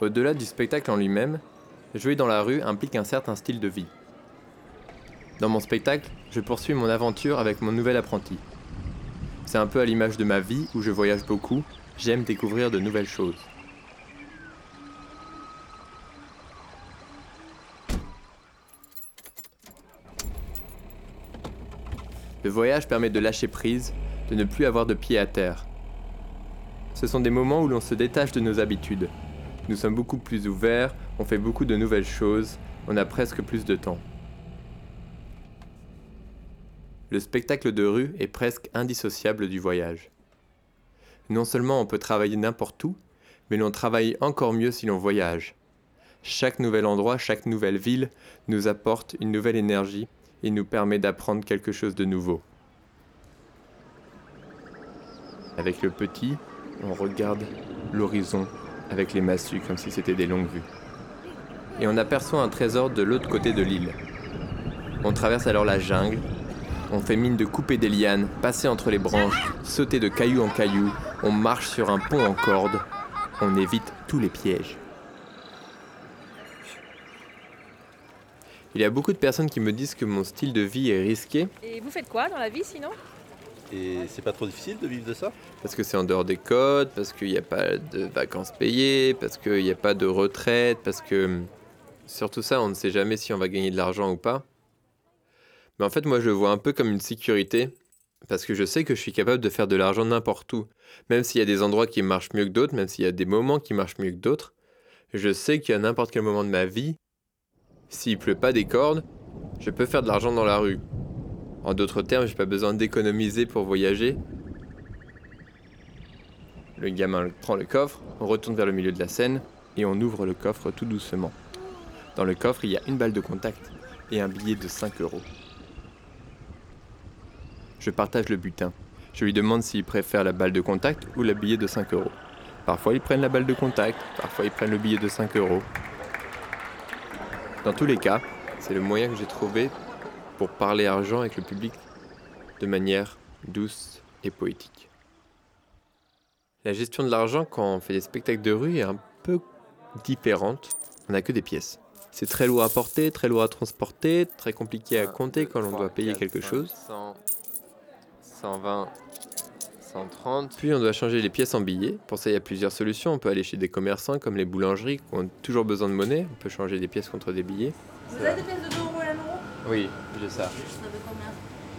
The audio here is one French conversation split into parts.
Au-delà du spectacle en lui-même, jouer dans la rue implique un certain style de vie. Dans mon spectacle, je poursuis mon aventure avec mon nouvel apprenti. C'est un peu à l'image de ma vie où je voyage beaucoup, j'aime découvrir de nouvelles choses. Le voyage permet de lâcher prise, de ne plus avoir de pied à terre. Ce sont des moments où l'on se détache de nos habitudes. Nous sommes beaucoup plus ouverts, on fait beaucoup de nouvelles choses, on a presque plus de temps. Le spectacle de rue est presque indissociable du voyage. Non seulement on peut travailler n'importe où, mais l'on travaille encore mieux si l'on voyage. Chaque nouvel endroit, chaque nouvelle ville nous apporte une nouvelle énergie et nous permet d'apprendre quelque chose de nouveau. Avec le petit, on regarde l'horizon avec les massues comme si c'était des longues vues. Et on aperçoit un trésor de l'autre côté de l'île. On traverse alors la jungle, on fait mine de couper des lianes, passer entre les branches, sauter de caillou en caillou, on marche sur un pont en corde, on évite tous les pièges. Il y a beaucoup de personnes qui me disent que mon style de vie est risqué. Et vous faites quoi dans la vie sinon? Et c'est pas trop difficile de vivre de ça? Parce que c'est en dehors des codes, parce qu'il n'y a pas de vacances payées, parce qu'il n'y a pas de retraite, parce que surtout ça, on ne sait jamais si on va gagner de l'argent ou pas. Mais en fait, moi, je le vois un peu comme une sécurité, parce que je sais que je suis capable de faire de l'argent n'importe où. Même s'il y a des endroits qui marchent mieux que d'autres, même s'il y a des moments qui marchent mieux que d'autres, je sais qu'à n'importe quel moment de ma vie, s'il pleut pas des cordes, je peux faire de l'argent dans la rue. En d'autres termes, j'ai pas besoin d'économiser pour voyager. Le gamin prend le coffre, on retourne vers le milieu de la scène et on ouvre le coffre tout doucement. Dans le coffre, il y a une balle de contact et un billet de 5 euros. Je partage le butin. Je lui demande s'il préfère la balle de contact ou le billet de 5 euros. Parfois ils prennent la balle de contact, parfois ils prennent le billet de 5 euros. Dans tous les cas, c'est le moyen que j'ai trouvé pour parler argent avec le public de manière douce et poétique. La gestion de l'argent quand on fait des spectacles de rue est un peu différente. On n'a que des pièces. C'est très lourd à porter, très lourd à transporter, très compliqué à compter quand on doit payer quelque chose. 100, 120, 130. Puis on doit changer les pièces en billets. Pour ça, il y a plusieurs solutions. On peut aller chez des commerçants comme les boulangeries qui ont toujours besoin de monnaie. On peut changer des pièces contre des billets. Vous avez des pièces de oui, j'ai ça.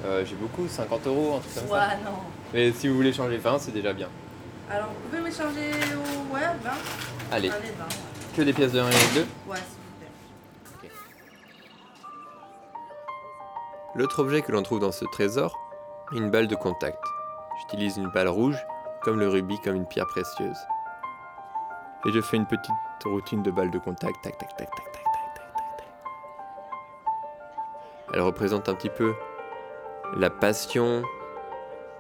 Euh, J'ai beaucoup, 50 euros, un truc comme ouais, ça. non. Mais si vous voulez changer 20, c'est déjà bien. Alors, vous pouvez m'échanger au. Ouais, 20 Allez. Que des pièces de 1 et de 2 Ouais, s'il vous plaît. L'autre objet que l'on trouve dans ce trésor une balle de contact. J'utilise une balle rouge, comme le rubis, comme une pierre précieuse. Et je fais une petite routine de balle de contact, tac, tac, tac, tac, tac. Elle représente un petit peu la passion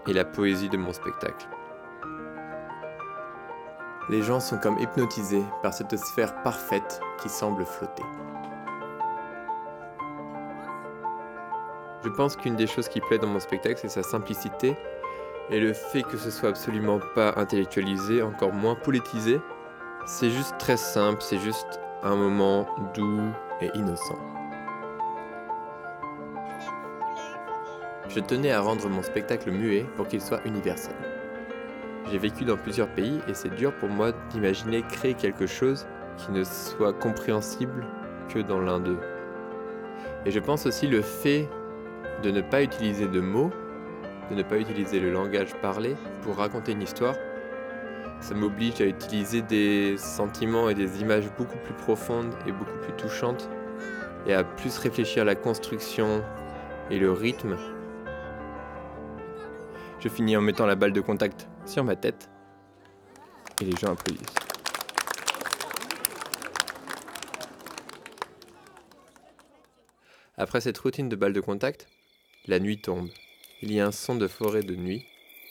et la poésie de mon spectacle. Les gens sont comme hypnotisés par cette sphère parfaite qui semble flotter. Je pense qu'une des choses qui plaît dans mon spectacle, c'est sa simplicité et le fait que ce soit absolument pas intellectualisé, encore moins politisé. C'est juste très simple, c'est juste un moment doux et innocent. Je tenais à rendre mon spectacle muet pour qu'il soit universel. J'ai vécu dans plusieurs pays et c'est dur pour moi d'imaginer créer quelque chose qui ne soit compréhensible que dans l'un d'eux. Et je pense aussi le fait de ne pas utiliser de mots, de ne pas utiliser le langage parlé pour raconter une histoire, ça m'oblige à utiliser des sentiments et des images beaucoup plus profondes et beaucoup plus touchantes, et à plus réfléchir à la construction et le rythme. Je finis en mettant la balle de contact sur ma tête, et les gens applaudissent. Après cette routine de balle de contact, la nuit tombe. Il y a un son de forêt de nuit.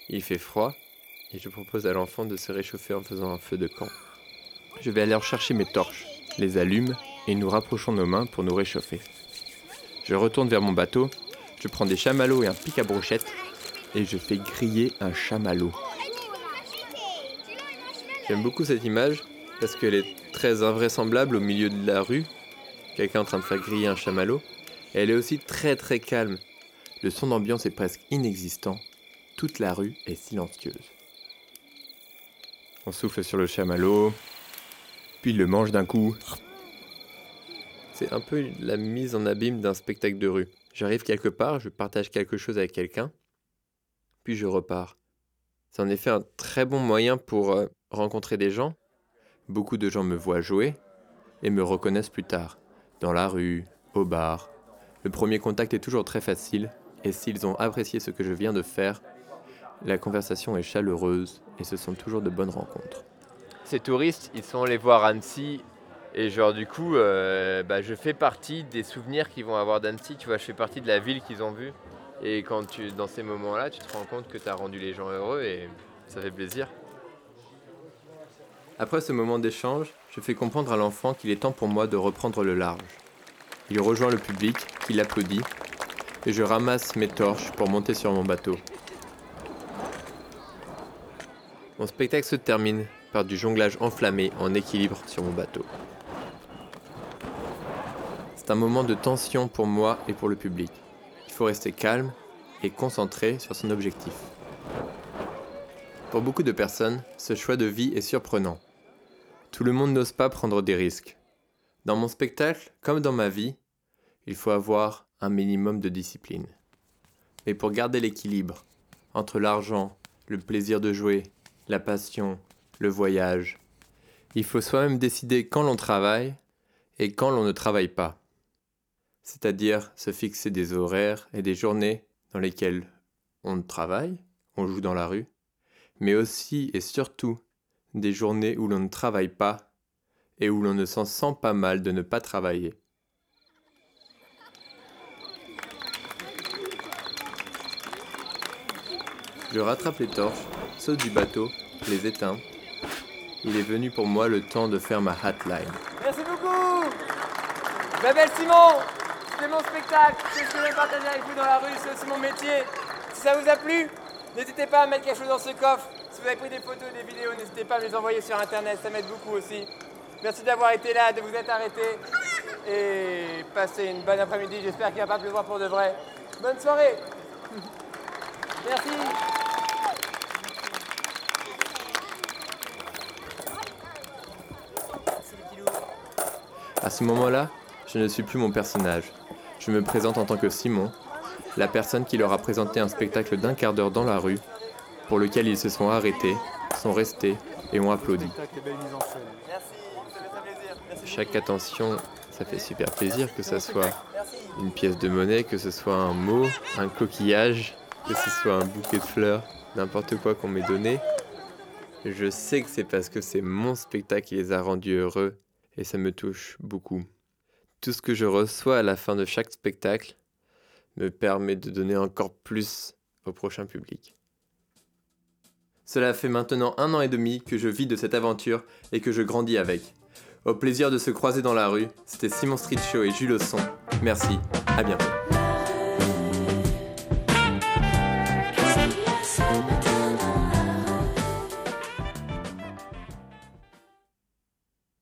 Il fait froid et je propose à l'enfant de se réchauffer en faisant un feu de camp. Je vais aller chercher mes torches, les allume et nous rapprochons nos mains pour nous réchauffer. Je retourne vers mon bateau, je prends des chamallows et un pic à brochette et je fais griller un chamallow. J'aime beaucoup cette image parce qu'elle est très invraisemblable au milieu de la rue, quelqu'un en train de faire griller un chamallow, et elle est aussi très très calme. Le son d'ambiance est presque inexistant, toute la rue est silencieuse. On souffle sur le chamallow, puis il le mange d'un coup. C'est un peu la mise en abîme d'un spectacle de rue. J'arrive quelque part, je partage quelque chose avec quelqu'un, puis je repars. C'est en effet un très bon moyen pour euh, rencontrer des gens. Beaucoup de gens me voient jouer et me reconnaissent plus tard, dans la rue, au bar. Le premier contact est toujours très facile, et s'ils ont apprécié ce que je viens de faire, la conversation est chaleureuse et ce sont toujours de bonnes rencontres. Ces touristes, ils sont allés voir Annecy et genre du coup, euh, bah, je fais partie des souvenirs qu'ils vont avoir d'Annecy. Tu vois, je fais partie de la ville qu'ils ont vue. Et quand tu, dans ces moments-là, tu te rends compte que tu as rendu les gens heureux et ça fait plaisir. Après ce moment d'échange, je fais comprendre à l'enfant qu'il est temps pour moi de reprendre le large. Il rejoint le public, qui l'applaudit, et je ramasse mes torches pour monter sur mon bateau. Mon spectacle se termine par du jonglage enflammé en équilibre sur mon bateau. C'est un moment de tension pour moi et pour le public. Il faut rester calme et concentré sur son objectif. Pour beaucoup de personnes, ce choix de vie est surprenant. Tout le monde n'ose pas prendre des risques. Dans mon spectacle, comme dans ma vie, il faut avoir un minimum de discipline. Mais pour garder l'équilibre entre l'argent, le plaisir de jouer, la passion, le voyage, il faut soi-même décider quand l'on travaille et quand l'on ne travaille pas c'est-à-dire se fixer des horaires et des journées dans lesquelles on travaille, on joue dans la rue, mais aussi et surtout des journées où l'on ne travaille pas et où l'on ne s'en sent pas mal de ne pas travailler. Je rattrape les torches, saute du bateau, les éteins. Il est venu pour moi le temps de faire ma hotline. Merci beaucoup belle Simon c'est mon spectacle, c'est ce que je vais partager avec vous dans la rue, c'est aussi mon métier. Si ça vous a plu, n'hésitez pas à mettre quelque chose dans ce coffre. Si vous avez pris des photos, des vidéos, n'hésitez pas à me les envoyer sur internet, ça m'aide beaucoup aussi. Merci d'avoir été là, de vous être arrêté et passez une bonne après-midi. J'espère qu'il ne va pas pleuvoir pour de vrai. Bonne soirée. Merci. À ce moment-là, je ne suis plus mon personnage. Je me présente en tant que Simon, la personne qui leur a présenté un spectacle d'un quart d'heure dans la rue, pour lequel ils se sont arrêtés, sont restés et ont applaudi. Chaque attention, ça fait super plaisir que ce soit une pièce de monnaie, que ce soit un mot, un coquillage, que ce soit un bouquet de fleurs, n'importe quoi qu'on m'ait donné. Je sais que c'est parce que c'est mon spectacle qui les a rendus heureux et ça me touche beaucoup. Tout ce que je reçois à la fin de chaque spectacle me permet de donner encore plus au prochain public. Cela fait maintenant un an et demi que je vis de cette aventure et que je grandis avec. Au plaisir de se croiser dans la rue, c'était Simon Street Show et Jules Son. Merci, à bientôt.